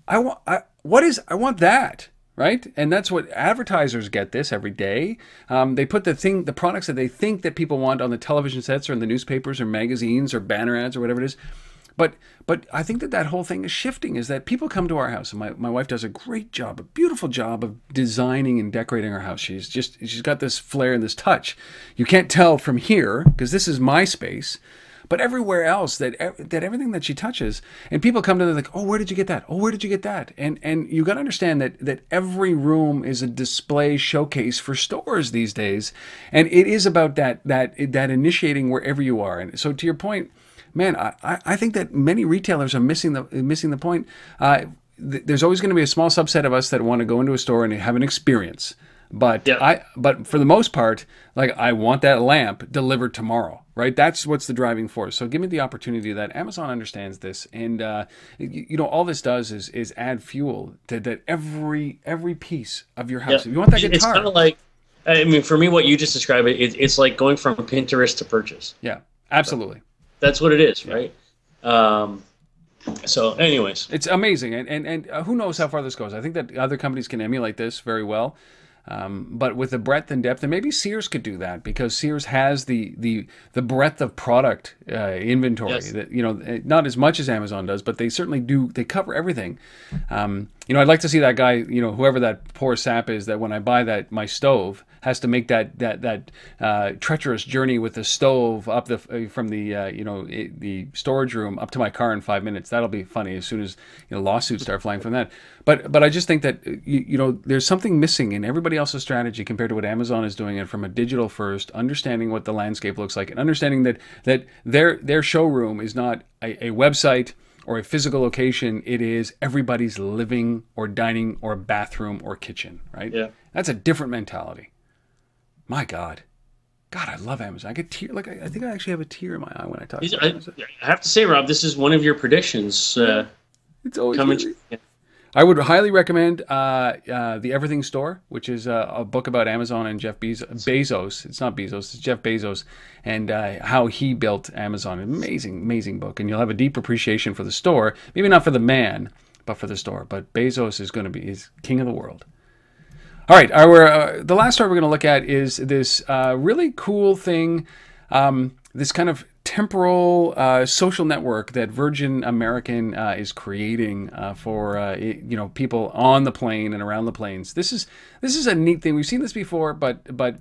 I want I, what is I want that right? And that's what advertisers get this every day. Um, they put the thing, the products that they think that people want on the television sets or in the newspapers or magazines or banner ads or whatever it is. But but I think that that whole thing is shifting. Is that people come to our house, and my, my wife does a great job, a beautiful job of designing and decorating our house. She's just she's got this flair and this touch. You can't tell from here because this is my space but everywhere else that that everything that she touches and people come to her like oh where did you get that oh where did you get that and and you got to understand that that every room is a display showcase for stores these days and it is about that that that initiating wherever you are and so to your point man i i think that many retailers are missing the missing the point uh, th- there's always going to be a small subset of us that want to go into a store and have an experience but yep. I but for the most part, like I want that lamp delivered tomorrow, right? That's what's the driving force. So give me the opportunity that Amazon understands this, and uh, you, you, know all this does is is add fuel to that every every piece of your house. Yep. If you want that guitar, it's kind of like. I mean, for me, what you just described, it, it's like going from Pinterest to purchase. Yeah, absolutely. That's what it is, yeah. right? Um, so, anyways, it's amazing, and and and uh, who knows how far this goes? I think that other companies can emulate this very well. Um, but with the breadth and depth, and maybe Sears could do that because Sears has the the the breadth of product uh, inventory yes. that you know eh, not as much as Amazon does, but they certainly do. They cover everything. Um, you know, I'd like to see that guy, you know, whoever that poor sap is, that when I buy that my stove has to make that that that uh, treacherous journey with the stove up the uh, from the uh, you know it, the storage room up to my car in five minutes. That'll be funny as soon as you know lawsuits start flying from that. But but I just think that uh, you, you know there's something missing in everybody else's strategy compared to what Amazon is doing, and from a digital first, understanding what the landscape looks like, and understanding that that their their showroom is not a, a website or a physical location, it is everybody's living or dining or bathroom or kitchen, right? Yeah. That's a different mentality. My God. God, I love Amazon. I get tear like I, I think I actually have a tear in my eye when I talk I. I have to say, Rob, this is one of your predictions uh, It's always coming. really- I would highly recommend uh, uh, the Everything Store, which is a, a book about Amazon and Jeff Bez- Bezos. It's not Bezos, it's Jeff Bezos, and uh, how he built Amazon. Amazing, amazing book, and you'll have a deep appreciation for the store. Maybe not for the man, but for the store. But Bezos is going to be is king of the world. All right, our uh, the last story we're going to look at is this uh, really cool thing, um, this kind of temporal uh, social network that Virgin American uh, is creating uh, for uh, it- you know people on the plane and around the planes. This is this is a neat thing. We've seen this before, but but.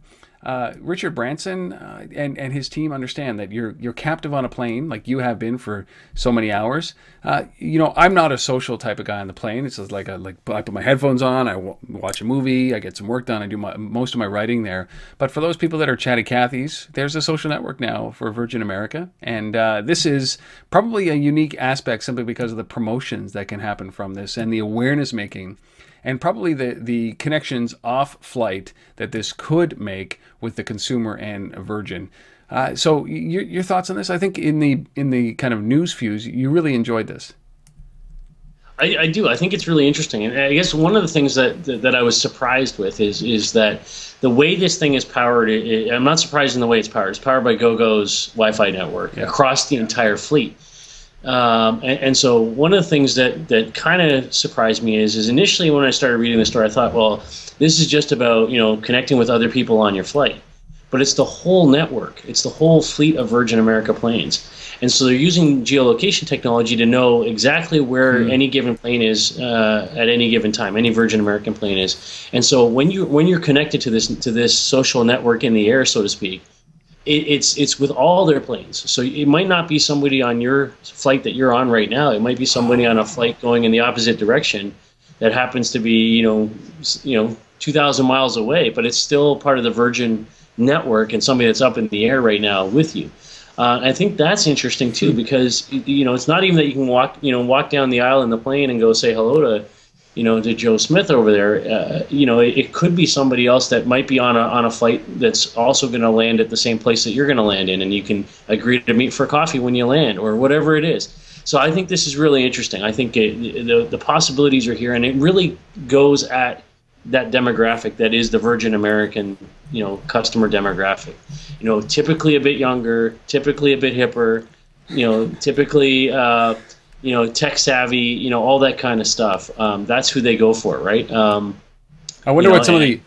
Uh, Richard Branson uh, and and his team understand that you're you're captive on a plane like you have been for so many hours. Uh, you know, I'm not a social type of guy on the plane. It's just like like I put my headphones on, I w- watch a movie, I get some work done, I do my, most of my writing there. But for those people that are chatty Cathy's, there's a social network now for Virgin America, and uh, this is probably a unique aspect simply because of the promotions that can happen from this and the awareness making and probably the, the connections off flight that this could make with the consumer and Virgin. Uh, so your, your thoughts on this? I think in the in the kind of news fuse, you really enjoyed this. I, I do. I think it's really interesting, and I guess one of the things that that, I was surprised with is is that the way this thing is powered. It, I'm not surprised in the way it's powered. It's powered by GoGo's Wi-Fi network across the entire fleet. Um, and, and so one of the things that that kind of surprised me is is initially when I started reading the story, I thought, well, this is just about you know connecting with other people on your flight, but it's the whole network. It's the whole fleet of Virgin America planes. And so they're using geolocation technology to know exactly where any given plane is uh, at any given time, any Virgin American plane is. And so when you when you're connected to this to this social network in the air, so to speak, it, it's it's with all their planes. So it might not be somebody on your flight that you're on right now. It might be somebody on a flight going in the opposite direction that happens to be you know you know 2,000 miles away, but it's still part of the Virgin network and somebody that's up in the air right now with you. Uh, I think that's interesting too because you know it's not even that you can walk you know walk down the aisle in the plane and go say hello to you know to Joe Smith over there. Uh, you know it, it could be somebody else that might be on a on a flight that's also going to land at the same place that you're going to land in, and you can agree to meet for coffee when you land or whatever it is. So I think this is really interesting. I think it, the the possibilities are here, and it really goes at that demographic that is the Virgin American, you know, customer demographic. You know, typically a bit younger, typically a bit hipper, you know, typically, uh, you know, tech savvy, you know, all that kind of stuff. Um, that's who they go for, right? Um, I wonder You know, what some of the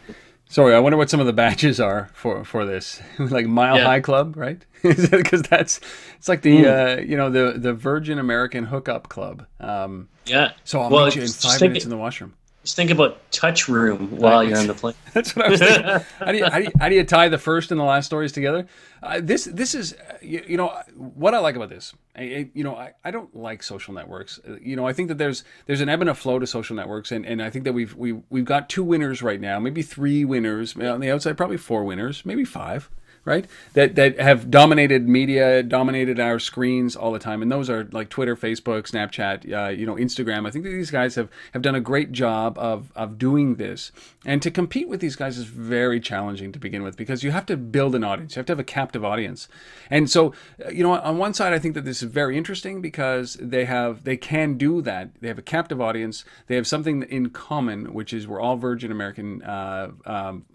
sorry, I wonder what some of the badges are for for this, like Mile Yeah. High Club, right? Because that's it's like the uh, you know the the Virgin American Hookup Club. Um, yeah. so I'll Well, meet you in five minutes in the washroom. Just think about touch room while you're on the plane. That's what I was thinking. how, do you, how, do you, how do you tie the first and the last stories together? Uh, this this is uh, you, you know what I like about this. I, I- you know I, I don't like social networks. Uh, You know I think that there's there's an ebb and a flow to social networks, and, and I think that we've we we've got two winners right now, maybe three winners on the outside, probably four winners, maybe five. Right, that that have dominated media, dominated our screens all the time, and those are like Twitter, Facebook, Snapchat, uh, you know, Instagram. I think that these guys have have done a great job of of doing this, and to compete with these guys is very challenging to begin with because you have to build an audience, you have to have a captive audience, and so uh, you know, on one side, I think that this is very interesting because they have they can do that. They have a captive audience. They have something in common, which is we're all Virgin American. Uh, um,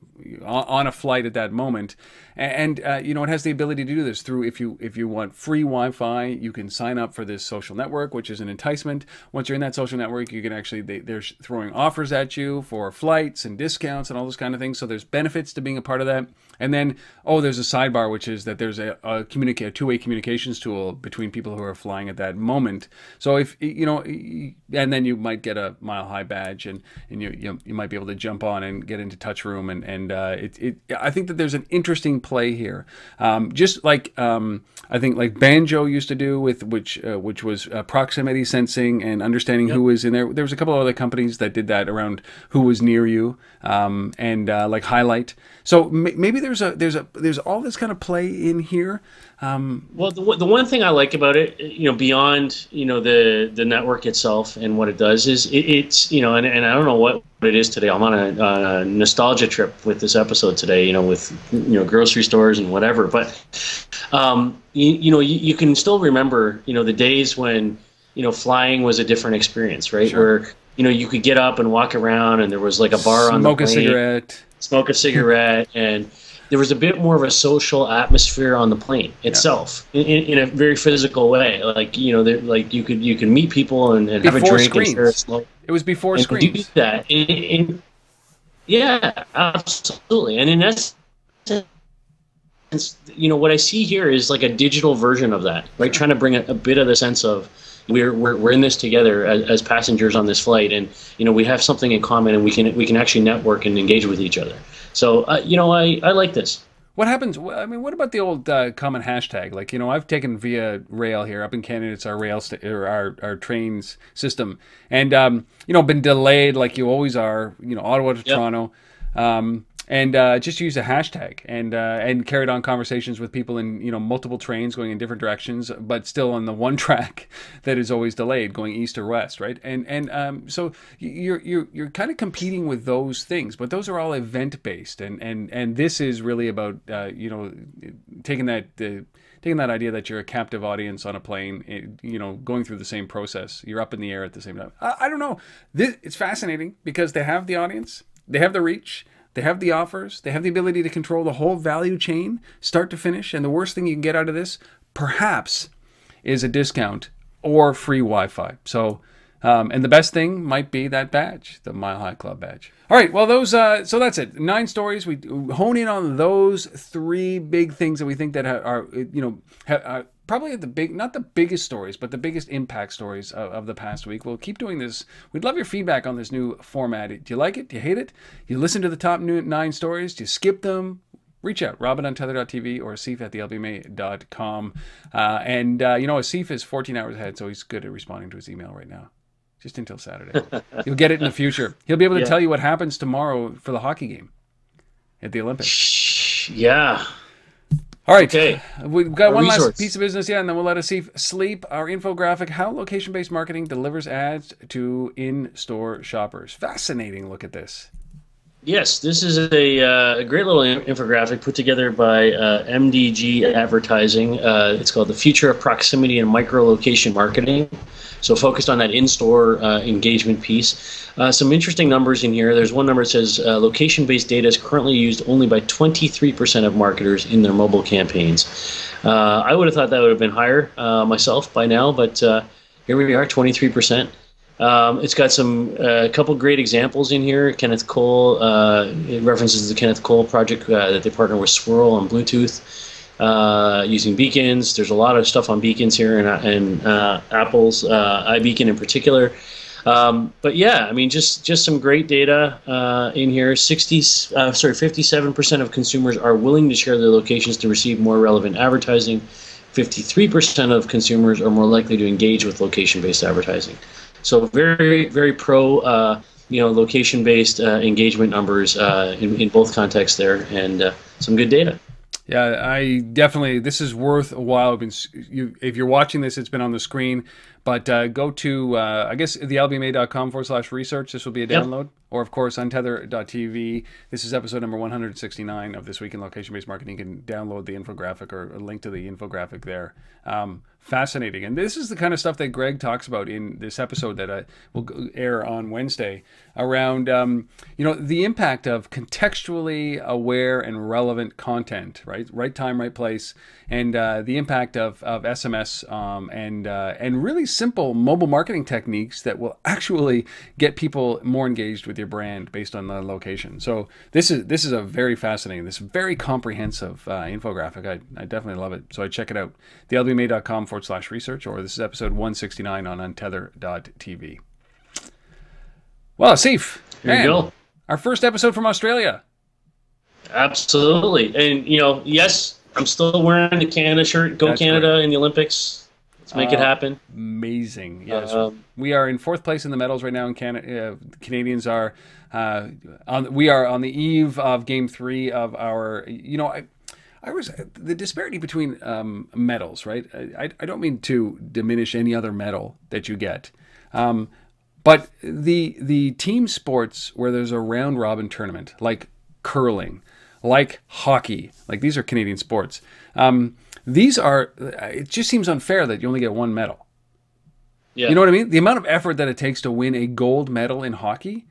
on a flight at that moment. And uh, you know it has the ability to do this through if you if you want free wi-fi you can sign up for this social network which is an enticement. Once you're in that social network you can actually they, they're throwing offers at you for flights and discounts and all those kind of things. So there's benefits to being a part of that. And then oh there's a sidebar which is that there's a, a communicate a two-way communications tool between people who are flying at that moment. So if you know and then you might get a mile high badge and and you you, you might be able to jump on and get into touch room and and uh, it, it I think that there's an interesting play here. Um, just like um, I think like Banjo used to do with which uh, which was uh, proximity sensing and understanding who was in there. There was a couple of other companies that did that around who was near you um, and uh, like highlight. So m- maybe there's a there's a there's all this kind of play in here um, Well, the, one- the one thing I like about it, you know, beyond you know the the network itself and what it does is it, it's you know, and, and I don't know what it is today. I'm on a, on a nostalgia trip with this episode today. You know, with you know grocery stores and whatever. But um, you, you know, you, you can still remember you know the days when you know flying was a different experience, right? Sure. Where you know you could get up and walk around, and there was like a bar on the Smoke a cigarette. smoke a cigarette, and there was a bit more of a social atmosphere on the plane itself in, in, in a very physical way. Like you know, like you could you could meet people and, and have a drink and share a It was before and do screens. that. And, and- yeah, absolutely. And in essence, you know, what I see here is like a digital version of that, right? Trying to bring a, a bit of the sense of we're, we're, we're in this together as, as passengers on this flight, and you know, we have something in common, and we can we can actually network and engage with each other. So, uh, you know, I, I like this. What happens? I mean, what about the old uh, common hashtag? Like, you know, I've taken via rail here up in Canada. It's our rail sta- or our our trains system, and um, you know, been delayed like you always are. You know, Ottawa to Yep. Toronto, um, and uh, just use a hashtag and uh, and carried on conversations with people in you know multiple trains going in different directions, but still on the one track that is always delayed, going east or west, right? And and um, so you're you're you're kind of competing with those things, but those are all event based, and and and this is really about uh, you know taking that. Uh, Taking that idea that you're a captive audience on a plane, it- you know, going through the same process, you're up in the air at the same time. I, I don't know. This, it's fascinating because they have the audience, they have the reach, they have the offers, they have the ability to control the whole value chain, start to finish. And the worst thing you can get out of this, perhaps, is a discount or free Wi-Fi. So, um, and the best thing might be that badge, the Mile High Club badge. All right, well, those. Uh, so that's it. Nine stories. We hone in on those three big things that we think that are, you know, are probably the big, not the biggest stories, but the biggest impact stories of, of the past week. We'll keep doing this. We'd love your feedback on this new format. Do you like it? Do you hate it? You listen to the top nine stories? Do you skip them? reach out, robin on tether.tv or asif at thelbma.com. Uh, and, uh, you know, Asif is 14 hours ahead, so he's good at responding to his email right now, just until Saturday. You'll get it in the future. He'll be able to Yeah. tell you what happens tomorrow for the hockey game at the Olympics. Yeah. All right. Okay. We've got A one last piece of business, yeah, and then we'll let Asif sleep. Our infographic, How Location Based Marketing Delivers Ads to In Store Shoppers. Fascinating look at this. Yes, this is a, uh, a great little infographic put together by uh, MDG Advertising. Uh, it's called The Future of Proximity and Micro Location Marketing. So, focused on that in store uh, engagement piece. Uh, some interesting numbers in here. There's one number that says uh, location based data is currently used only by 23% of marketers in their mobile campaigns. I would have thought that would have been higher myself by now, but here we are 23%. Um, it's got some a couple great examples in here. Kenneth Cole uh, it references the Kenneth Cole project uh, that they partner with Swirl on Bluetooth uh, using beacons. There's a lot of stuff on beacons here, and, and uh, Apple's uh, iBeacon in particular. Um, but yeah, I mean, just just some great data uh, in here. Sixty, uh, sorry, fifty-seven percent of consumers are willing to share their locations to receive more relevant advertising. Fifty-three percent of consumers are more likely to engage with location-based advertising. So very, very pro, uh, you know, location-based uh, engagement numbers uh, in, in both contexts there, and uh, some good data. Yeah, I definitely. This is worth a while. Been you, if you're watching this, it's been on the screen. But uh, go to uh, I guess thelbma.com forward slash research. This will be a Yep. download, or of course untether.tv. This is episode number 169 of this week in location-based marketing. You can download the infographic or a link to the infographic there. Um, fascinating, and this is the kind of stuff that Greg talks about in this episode that I will air on Wednesday around um, you know the impact of contextually aware and relevant content, right? Right time, right place, and uh, the impact of, of SMS um, and uh, and really simple mobile marketing techniques that will actually get people more engaged with your brand based on the location. So this is this is a very fascinating, this very comprehensive uh, infographic. I, I definitely love it. So I check it out, thelbma.com forward slash research, or this is episode 169 on untether.tv. Well, Sif, There you go. our first episode from Australia. Absolutely, and you know, yes, I'm still wearing the Canada shirt. Go That's Canada in the Olympics. Let's make it Uh, happen. Amazing. Yes. Um, we are in fourth place in the medals right now in Canada. Uh, Canadians are uh, on. We are on the eve of Game Three of our. You know, I, I was the disparity between um, medals. Right. I, I don't mean to diminish any other medal that you get, um, But the the team sports where there's a round robin tournament, like curling, like hockey, like these are Canadian sports. Um, these are. It just seems unfair that you only get one medal. Yeah. You know what I mean? The amount of effort that it takes to win a gold medal in hockey,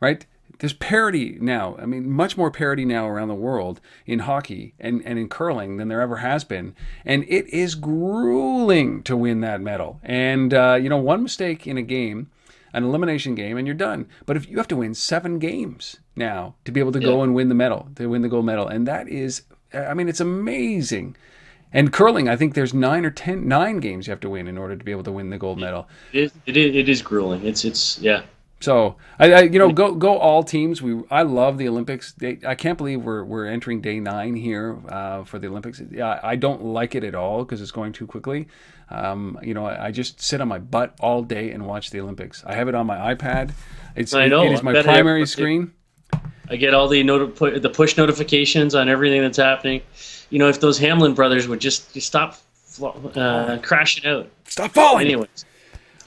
right? There's parity now. I mean, much more parity now around the world in hockey and, and in curling than there ever has been. And it is grueling to win that medal. And, uh, you know, one mistake in a game, an elimination game, and you're done. But if you have to win seven games now to be able to go and win the medal, to win the gold medal. And that is, I mean, it's amazing. And curling, I think there's nine or ten, nine games you have to win in order to be able to win the gold medal. It is, it is, it is grueling. It's it's yeah. So I, I you know, go go all teams. We I love the Olympics. They, I can't believe we're we're entering day nine here uh, for the Olympics. Yeah, I don't like it at all because it's going too quickly. Um, you know, I, I just sit on my butt all day and watch the Olympics. I have it on my iPad. It's I know, it is my I primary screen. I get all the noti- the push notifications on everything that's happening. You know, if those Hamelin brothers would just, just stop uh, crashing out. Stop falling. Anyways,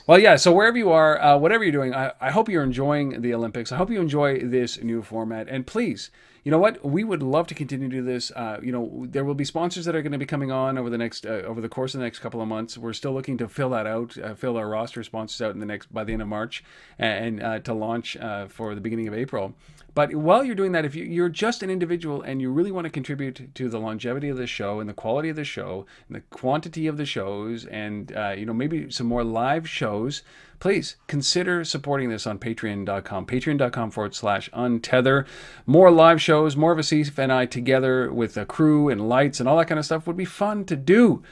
Well, yeah. So wherever you are, uh, whatever you're doing, I, I hope you're enjoying the Olympics. I hope you enjoy this new format. And please, you know what? We would love to continue to do this. Uh, you know, there will be sponsors that are going to be coming on over the next uh, over the course of the next couple of months. We're still looking to fill that out, uh, fill our roster sponsors out in the next by the end of March, and uh, to launch uh, for the beginning of April. But while you're doing that, if you, you're just an individual and you really want to contribute to the longevity of the show and the quality of the show and the quantity of the shows and uh, you know maybe some more live shows, please consider supporting this on patreon.com. Patreon.com forward slash untether. More live shows, more of Asif and I together with a crew and lights and all that kind of stuff would be fun to do.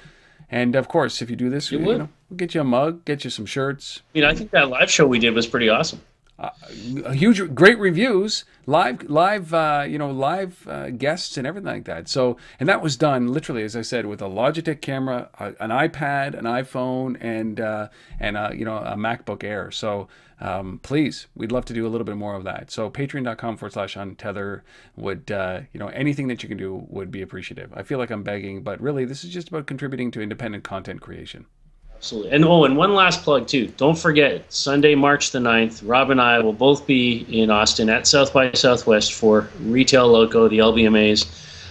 And of course, if you do this, you would. know, we'll get you a mug, get you some shirts, you know, I think that live show we did was pretty awesome. A huge great reviews live live uh, you know live uh, guests and everything like that. So and that was done literally as i said with a logitech camera a, an ipad an iphone and uh, and uh, you know a macbook air. So um, please we'd love to do a little bit more of that. So patreon.com forward slash untether would uh, you know anything that you can do would be appreciative. I feel like i'm begging but really this is just about contributing to independent content creation Absolutely. And oh, and one last plug too. Don't forget, Sunday, March the 9th, Rob and I will both be in Austin at South by Southwest for Retail Loco, the LBMA's.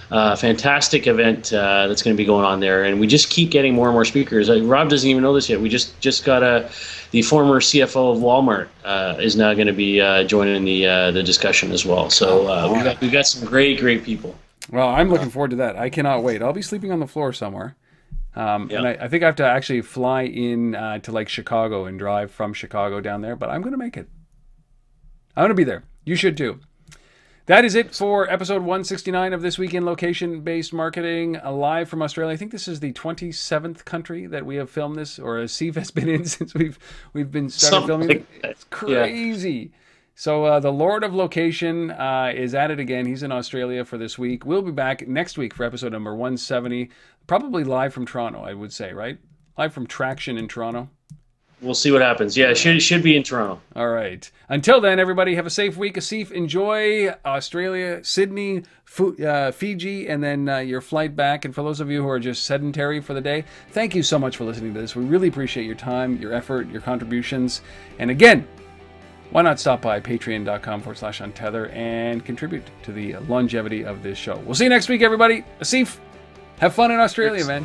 Uh, fantastic event uh, that's going to be going on there, and we just keep getting more and more speakers. Uh, Rob doesn't even know this yet. We just just got a the former CFO of Walmart uh, is now going to be uh, joining the uh, the discussion as well. So uh, we've got we've got some great great people. Well, I'm looking forward to that. I cannot wait. I'll be sleeping on the floor somewhere. Um, And I, I think I have to actually fly in uh, to like Chicago and drive from Chicago down there, but I'm going to make it. I'm going to be there. You should too. That is it for episode 169 of This Week in Location Based Marketing, uh, live from Australia. I think this is the 27th country that we have filmed this, or as Steve has been in since we've we've been started Something filming. like. It's crazy. So uh, the Lord of Location uh, is at it again. He's in Australia for this week. We'll be back next week for episode number 170, probably live from Toronto, I would say, right? Live from Traction in Toronto. We'll see what happens. Yeah, it should should be in Toronto. All right. Until then, everybody, have a safe week. Asif, enjoy Australia, Sydney, Fu- uh, Fiji, and then uh, your flight back. And for those of you who are just sedentary for the day, thank you so much for listening to this. We really appreciate your time, your effort, your contributions. And again, why not stop by patreon.com forward slash untether and contribute to the longevity of this show? We'll see you next week, everybody. Asif, have fun in Australia, man.